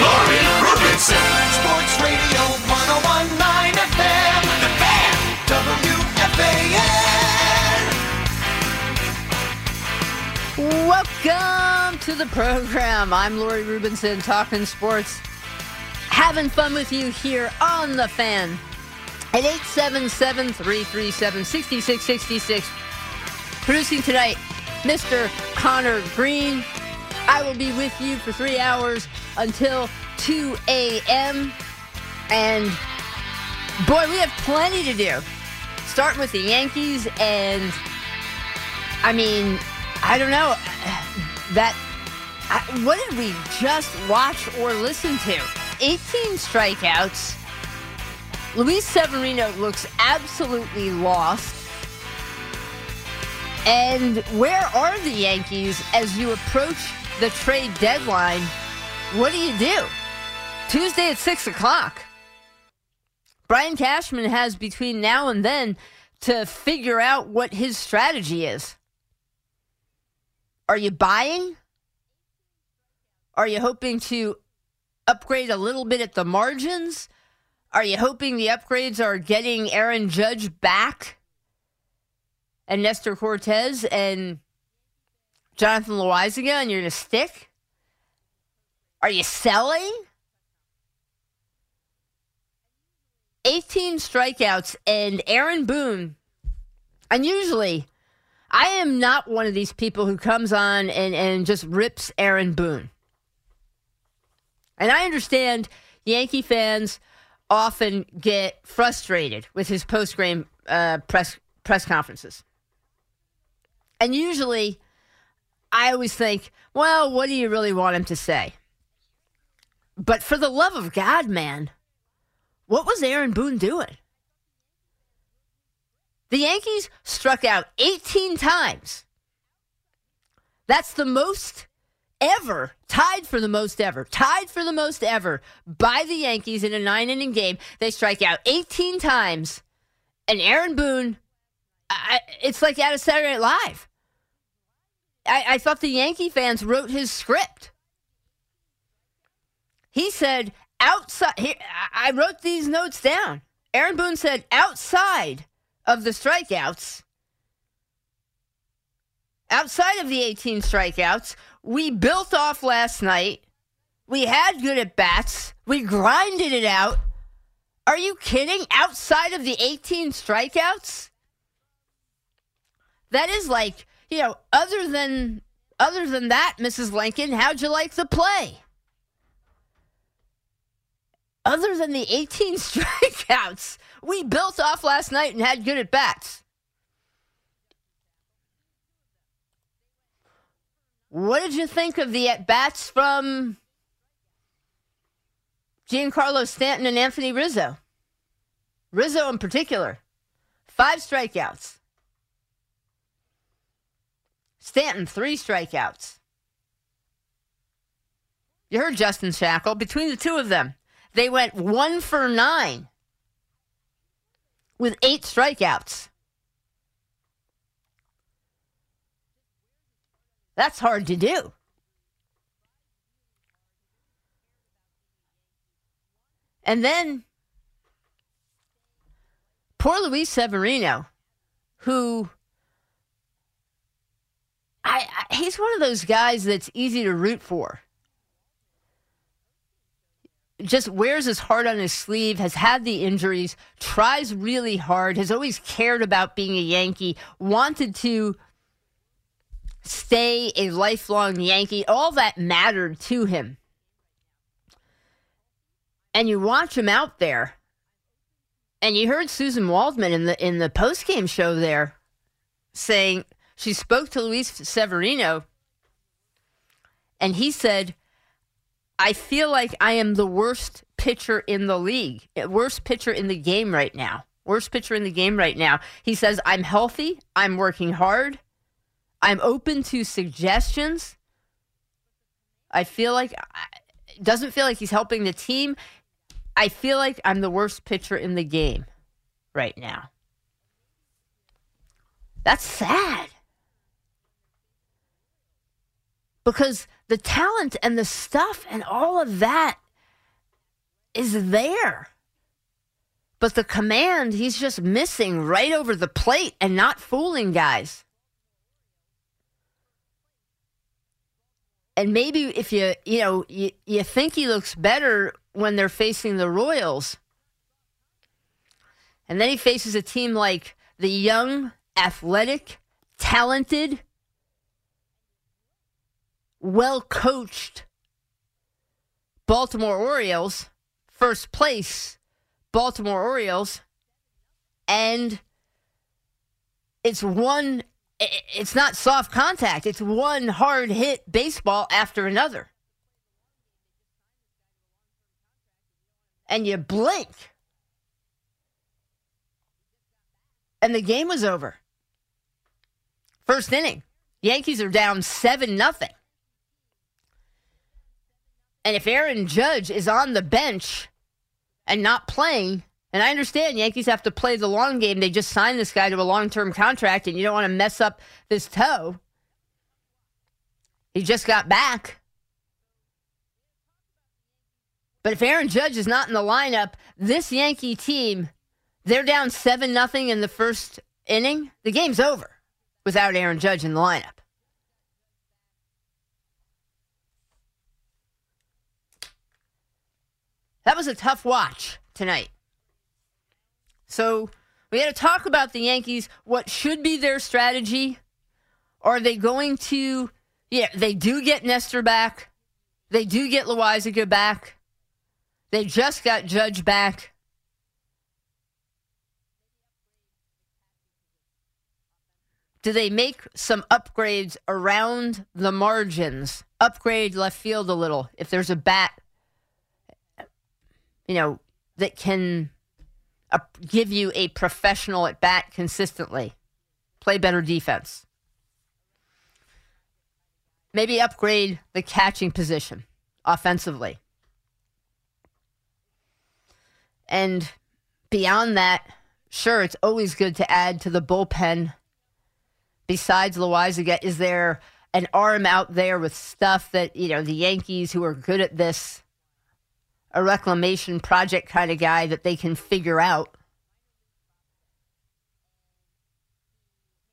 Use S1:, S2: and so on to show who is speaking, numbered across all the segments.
S1: Lauren Rubinson, Sports Radio 1019 FM, The Fan, WFAN.
S2: Welcome to the program. I'm Lori Rubinson, talking sports, having fun with you here on The Fan at 877 337 6666. Producing tonight, Mr. Connor Green. I will be with you for three hours until 2 a.m. And boy, we have plenty to do. Starting with the Yankees, and I mean, I don't know that. I, what did we just watch or listen to? 18 strikeouts. Luis Severino looks absolutely lost. And where are the Yankees as you approach the trade deadline? What do you do? Tuesday at 6 o'clock. Brian Cashman has between now and then to figure out what his strategy is. Are you buying? Are you hoping to upgrade a little bit at the margins? Are you hoping the upgrades are getting Aaron Judge back and Nestor Cortes and Jonathan Loaisiga and you're going to stick? Are you selling? 18 strikeouts and Aaron Boone. And usually, I am not one of these people who comes on and, and just rips Aaron Boone. And I understand Yankee fans often get frustrated with his post game uh, press press conferences. And usually, I always think, well, what do you really want him to say? But for the love of God, man, what was Aaron Boone doing? The Yankees struck out 18 times. That's the most ever, tied for the most ever, tied for the most ever by the Yankees in a nine inning game. They strike out 18 times, and Aaron Boone, I, it's like out of Saturday Night Live. I, I thought the Yankee fans wrote his script. He said, outside, here, I wrote these notes down. Aaron Boone said, outside of the strikeouts, outside of the 18 strikeouts, we built off last night. We had good at bats. We grinded it out. Are you kidding? Outside of the 18 strikeouts? That is like, you know, other than other than that, Mrs. Lincoln, how'd you like the play? Other than the 18 strikeouts, we built off last night and had good at bats. What did you think of the at bats from Giancarlo Stanton and Anthony Rizzo? Rizzo in particular. Five strikeouts. Stanton, three strikeouts. You heard Justin Shackil. Between the two of them, they went one for nine with eight strikeouts. That's hard to do. And then poor Luis Severino, who I, I, he's one of those guys that's easy to root for. Just wears his heart on his sleeve, has had the injuries, tries really hard, has always cared about being a Yankee, wanted to stay a lifelong Yankee. All that mattered to him. And you watch him out there, and you heard Susan Waldman in the in the post game show there saying she spoke to Luis Severino, and he said, "I feel like I am the worst pitcher in the league, worst pitcher in the game right now." Worst pitcher in the game right now. He says, I'm healthy. I'm working hard. I'm open to suggestions. I feel like it doesn't feel like he's helping the team. I feel like I'm the worst pitcher in the game right now. That's sad. Because the talent and the stuff and all of that is there. But the command, he's just missing right over the plate and not fooling guys. and maybe if you you know you, you think he looks better when they're facing the Royals, and then he faces a team like the young, athletic, talented, well coached Baltimore Orioles, first place Baltimore Orioles, and it's one it's not soft contact. It's one hard hit baseball after another. And you blink. And the game was over. First inning. Yankees are down 7 nothing. And if Aaron Judge is on the bench and not playing, and I understand Yankees have to play the long game. They just signed this guy to a long term contract, and you don't want to mess up this toe. He just got back. But if Aaron Judge is not in the lineup, this Yankee team, they're down 7 nothing in the first inning. The game's over without Aaron Judge in the lineup. That was a tough watch tonight. So we got to talk about the Yankees. What should be their strategy? Are they going to? Yeah, they do get Nestor back. They do get Loaisiga back. They just got Judge back. Do they make some upgrades around the margins? Upgrade left field a little. If there's a bat, you know, that can a, give you a professional at bat consistently. Play better defense. Maybe upgrade the catching position offensively. And beyond that, sure, it's always good to add to the bullpen. Besides Loaisiga, is there an arm out there with stuff that, you know, the Yankees who are good at this a reclamation project kind of guy that they can figure out?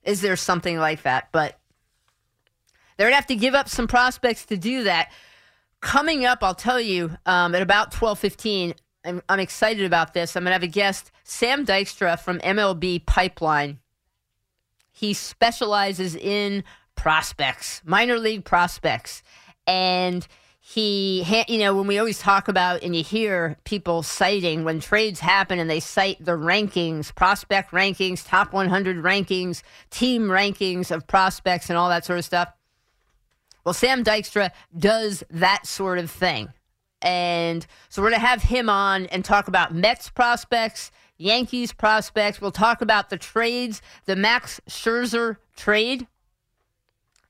S2: Is there something like that? But they're going to have to give up some prospects to do that. Coming up, I'll tell you um, at about 12:15. I'm, I'm excited about this. I'm going to have a guest, Sam Dykstra from MLB Pipeline. He specializes in prospects, minor league prospects, and he, you know, when we always talk about and you hear people citing when trades happen and they cite the rankings, prospect rankings, top 100 rankings, team rankings of prospects and all that sort of stuff. Well, Sam Dykstra does that sort of thing. And so we're going to have him on and talk about Mets prospects, Yankees prospects. We'll talk about the trades, the Max Scherzer trade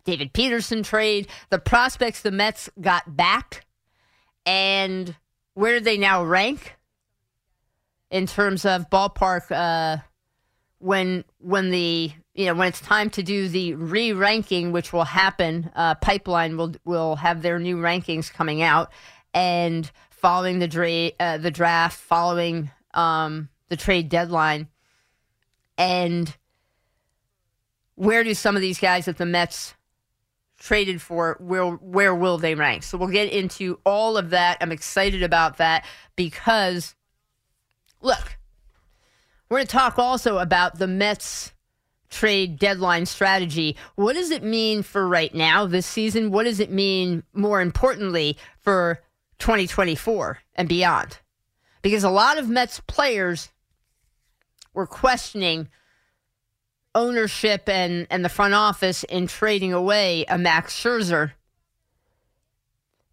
S2: David Peterson trade, the prospects the Mets got back, and where do they now rank in terms of ballpark uh, when when the you know when it's time to do the re-ranking, which will happen. Uh, Pipeline will will have their new rankings coming out, and following the dra- uh, the draft, following um, the trade deadline, and where do some of these guys at the Mets traded for, where where will they rank? So we'll get into all of that. I'm excited about that because look, we're going to talk also about the Mets trade deadline strategy. What does it mean for right now this season? What does it mean more importantly for 2024 and beyond? Because a lot of Mets players were questioning ownership and, and the front office in trading away a Max Scherzer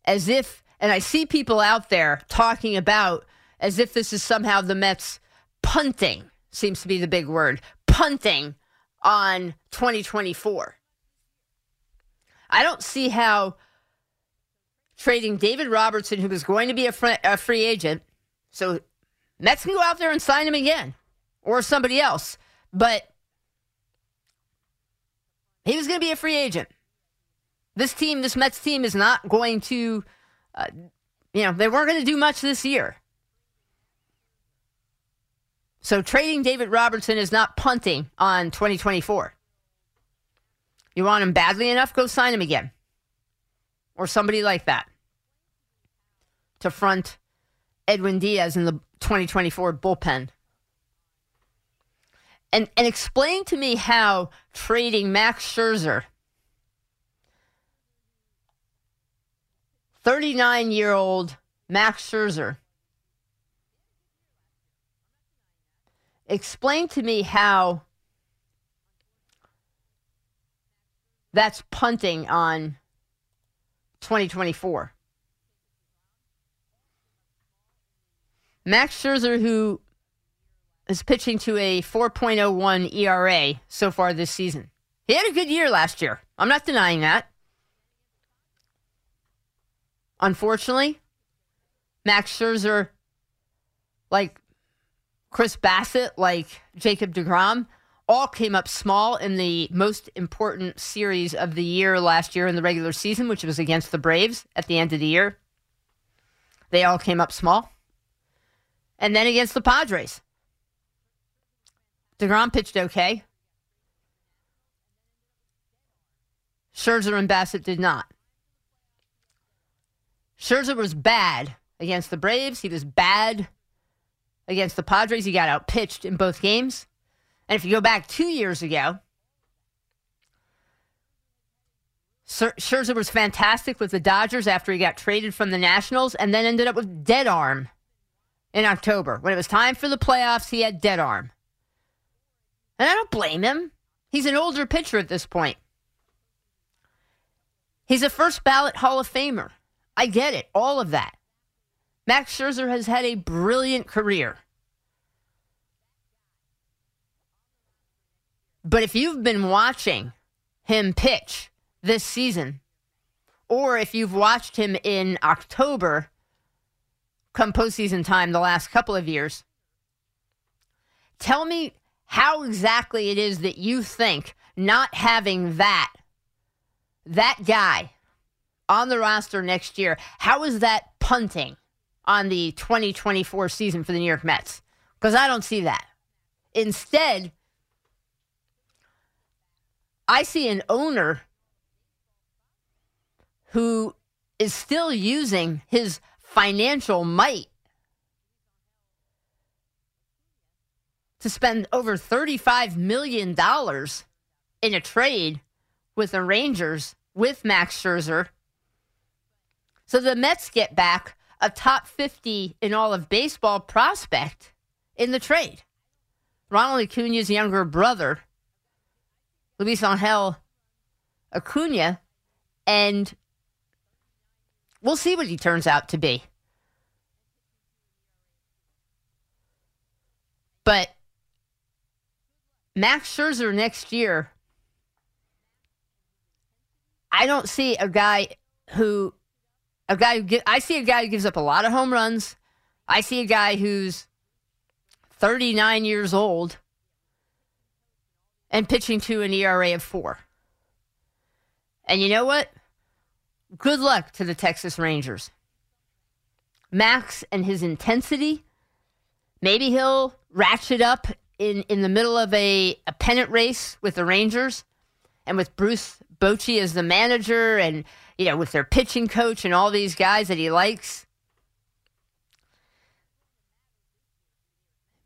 S2: as if, and I see people out there talking about as if this is somehow the Mets punting, seems to be the big word, punting on 2024. I don't see how trading David Robertson, who was going to be a, fr- a free agent, so Mets can go out there and sign him again or somebody else. But he was going to be a free agent. This team, this Mets team, is not going to, uh, you know, they weren't going to do much this year. So trading David Robertson is not punting on 2024. You want him badly enough, go sign him again. Or somebody like that to front Edwin Diaz in the 2024 bullpen. And, and explain to me how trading Max Scherzer, 39 year old Max Scherzer, explain to me how that's punting on 2024. Max Scherzer, who is pitching to a 4.01 ERA so far this season. He had a good year last year. I'm not denying that. Unfortunately, Max Scherzer, like Chris Bassitt, like Jacob DeGrom, all came up small in the most important series of the year last year in the regular season, which was against the Braves at the end of the year. They all came up small. And then against the Padres. DeGrom pitched okay. Scherzer and Bassitt did not. Scherzer was bad against the Braves. He was bad against the Padres. He got outpitched in both games. And if you go back two years ago, Scherzer was fantastic with the Dodgers after he got traded from the Nationals and then ended up with dead arm in October. When it was time for the playoffs, he had dead arm. And I don't blame him. He's an older pitcher at this point. He's a first ballot Hall of Famer. I get it, all of that. Max Scherzer has had a brilliant career. But if you've been watching him pitch this season, or if you've watched him in October come postseason time the last couple of years, tell me how exactly it is that you think not having that that guy on the roster next year, how is that punting on the 2024 season for the New York Mets? Because I don't see that. Instead, I see an owner who is still using his financial might to spend over $35 million in a trade with the Rangers with Max Scherzer. So the Mets get back a top 50 in all of baseball prospect in the trade. Ronald Acuna's younger brother Luis Angel Acuna, and we'll see what he turns out to be. But Max Scherzer next year, I don't see a guy who, a guy who, I see a guy who gives up a lot of home runs. I see a guy who's 39 years old and pitching to an ERA of four. And you know what? Good luck to the Texas Rangers. Max and his intensity, maybe he'll ratchet up in, in the middle of a, a pennant race with the Rangers and with Bruce Bochy as the manager and, you know, with their pitching coach and all these guys that he likes.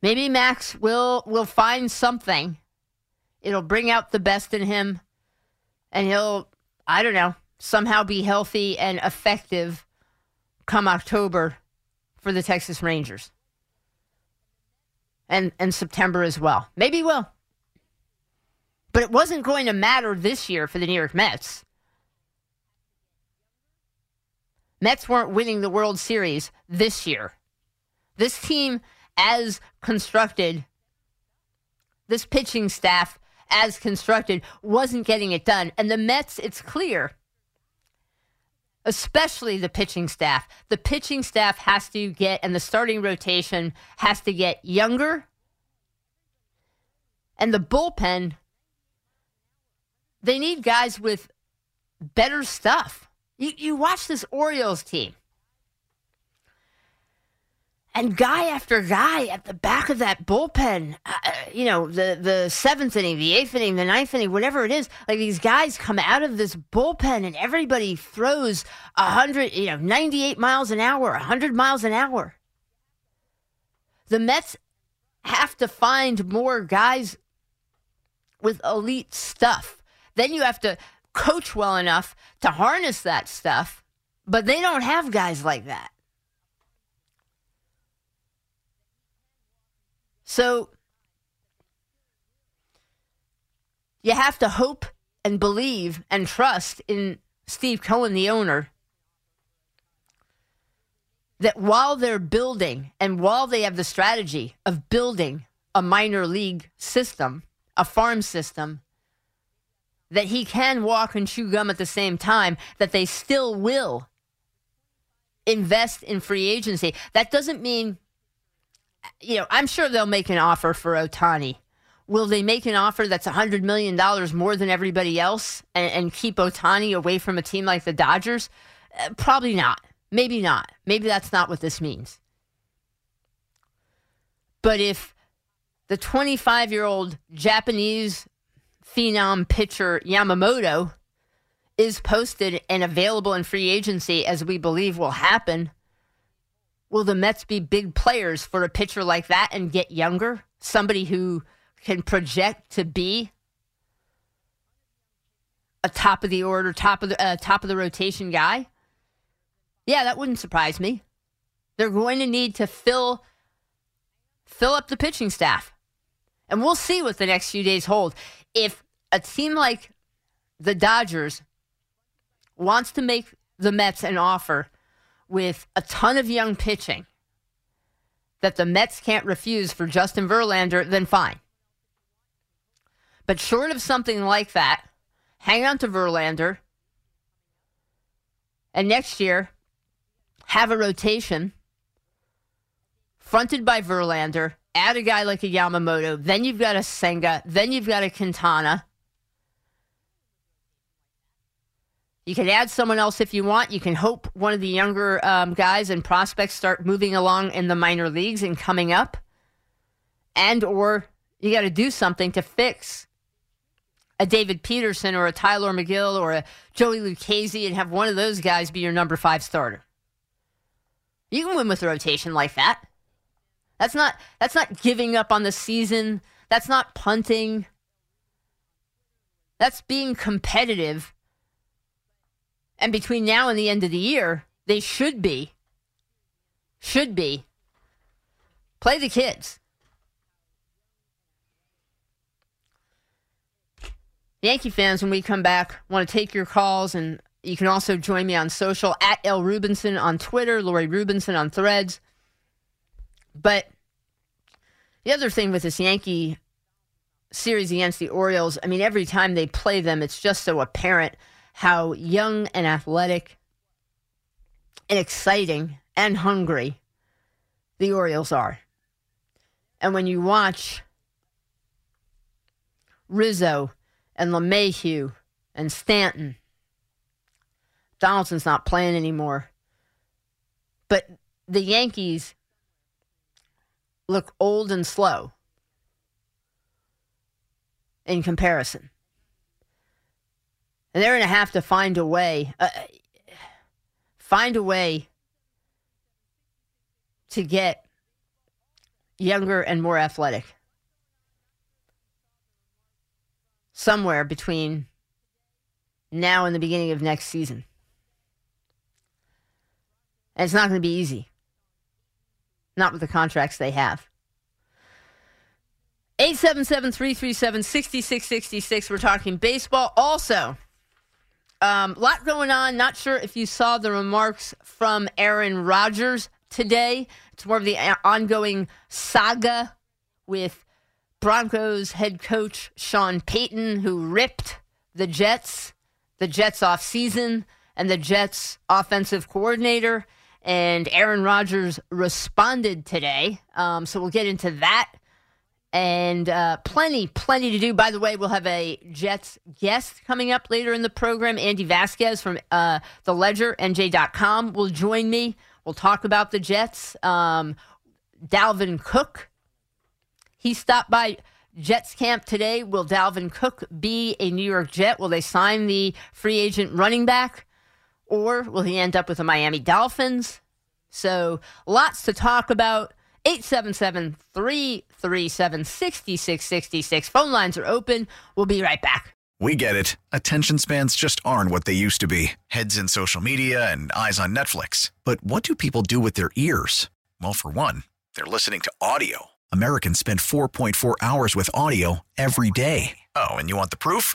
S2: Maybe Max will will find something. It'll bring out the best in him and he'll I don't know, somehow be healthy and effective come October for the Texas Rangers. And and September as well. Maybe he will. But it wasn't going to matter this year for the New York Mets. Mets weren't winning the World Series this year. This team, as constructed, this pitching staff, as constructed, wasn't getting it done. And the Mets, it's clear, especially the pitching staff, the pitching staff has to get, and the starting rotation has to get younger. And the bullpen they need guys with better stuff. You, you watch this Orioles team. And guy after guy at the back of that bullpen, uh, uh, you know, the, the seventh inning, the eighth inning, the ninth inning, whatever it is, like these guys come out of this bullpen and everybody throws 100, you know, 98 miles an hour, 100 miles an hour. The Mets have to find more guys with elite stuff. Then you have to coach well enough to harness that stuff, but they don't have guys like that. So you have to hope and believe and trust in Steve Cohen, the owner, that while they're building and while they have the strategy of building a minor league system, a farm system, that he can walk and chew gum at the same time, that they still will invest in free agency. That doesn't mean, you know, I'm sure they'll make an offer for Ohtani. Will they make an offer that's $100 million more than everybody else and, and keep Ohtani away from a team like the Dodgers? Uh, probably not. Maybe not. Maybe that's not what this means. But if the 25 year old Japanese phenom pitcher Yamamoto is posted and available in free agency, as we believe will happen, will the Mets be big players for a pitcher like that and get younger? Somebody who can project to be a top of the order, top of the uh, top of the rotation guy? Yeah, that wouldn't surprise me. They're going to need to fill fill up the pitching staff. And we'll see what the next few days hold if a team like the Dodgers wants to make the Mets an offer with a ton of young pitching that the Mets can't refuse for Justin Verlander, then fine. But short of something like that, hang on to Verlander. And next year, have a rotation fronted by Verlander add a guy like a Yamamoto, then you've got a Senga, then you've got a Quintana. You can add someone else if you want. You can hope one of the younger um, guys and prospects start moving along in the minor leagues and coming up, and or you got to do something to fix a David Peterson or a Tylor Megill or a Joey Lucchesi and have one of those guys be your number five starter. You can win with a rotation like that. That's not that's not giving up on the season. That's not punting. That's being competitive. And between now and the end of the year, they should be should be play the kids. Yankee fans, when we come back, want to take your calls, and you can also join me on social at L Rubinson on Twitter, Lori Rubinson on Threads. But the other thing with this Yankee series against the Orioles, I mean, every time they play them, it's just so apparent how young and athletic and exciting and hungry the Orioles are. And when you watch Rizzo and LeMahieu and Stanton, Donaldson's not playing anymore. But the Yankees look old and slow in comparison. And they're going to have to find a way, uh, find a way to get younger and more athletic. Somewhere between now and the beginning of next season. And it's not going to be easy. Not with the contracts they have. 877 337 6666. We're talking baseball. Also, um, lot going on. Not sure if you saw the remarks from Aaron Rodgers today. It's more of the ongoing saga with Broncos head coach Sean Payton, who ripped the Jets, the Jets off season, and the Jets offensive coordinator. And Aaron Rodgers responded today. Um, so we'll get into that and uh, plenty, plenty to do. By the way, we'll have a Jets guest coming up later in the program. Andy Vasquez from uh, the Ledger, NJ.com, will join me. We'll talk about the Jets. Um, Dalvin Cook, he stopped by Jets camp today. Will Dalvin Cook be a New York Jet? Will they sign the free agent running back? Or will he end up with the Miami Dolphins? So, lots to talk about. 877 337 6666. Phone lines are open. We'll be right back.
S3: We get it. Attention spans just aren't what they used to be heads in social media and eyes on Netflix. But what do people do with their ears? Well, for one, they're listening to audio. Americans spend 4.4 hours with audio every day. Oh, and you want the proof?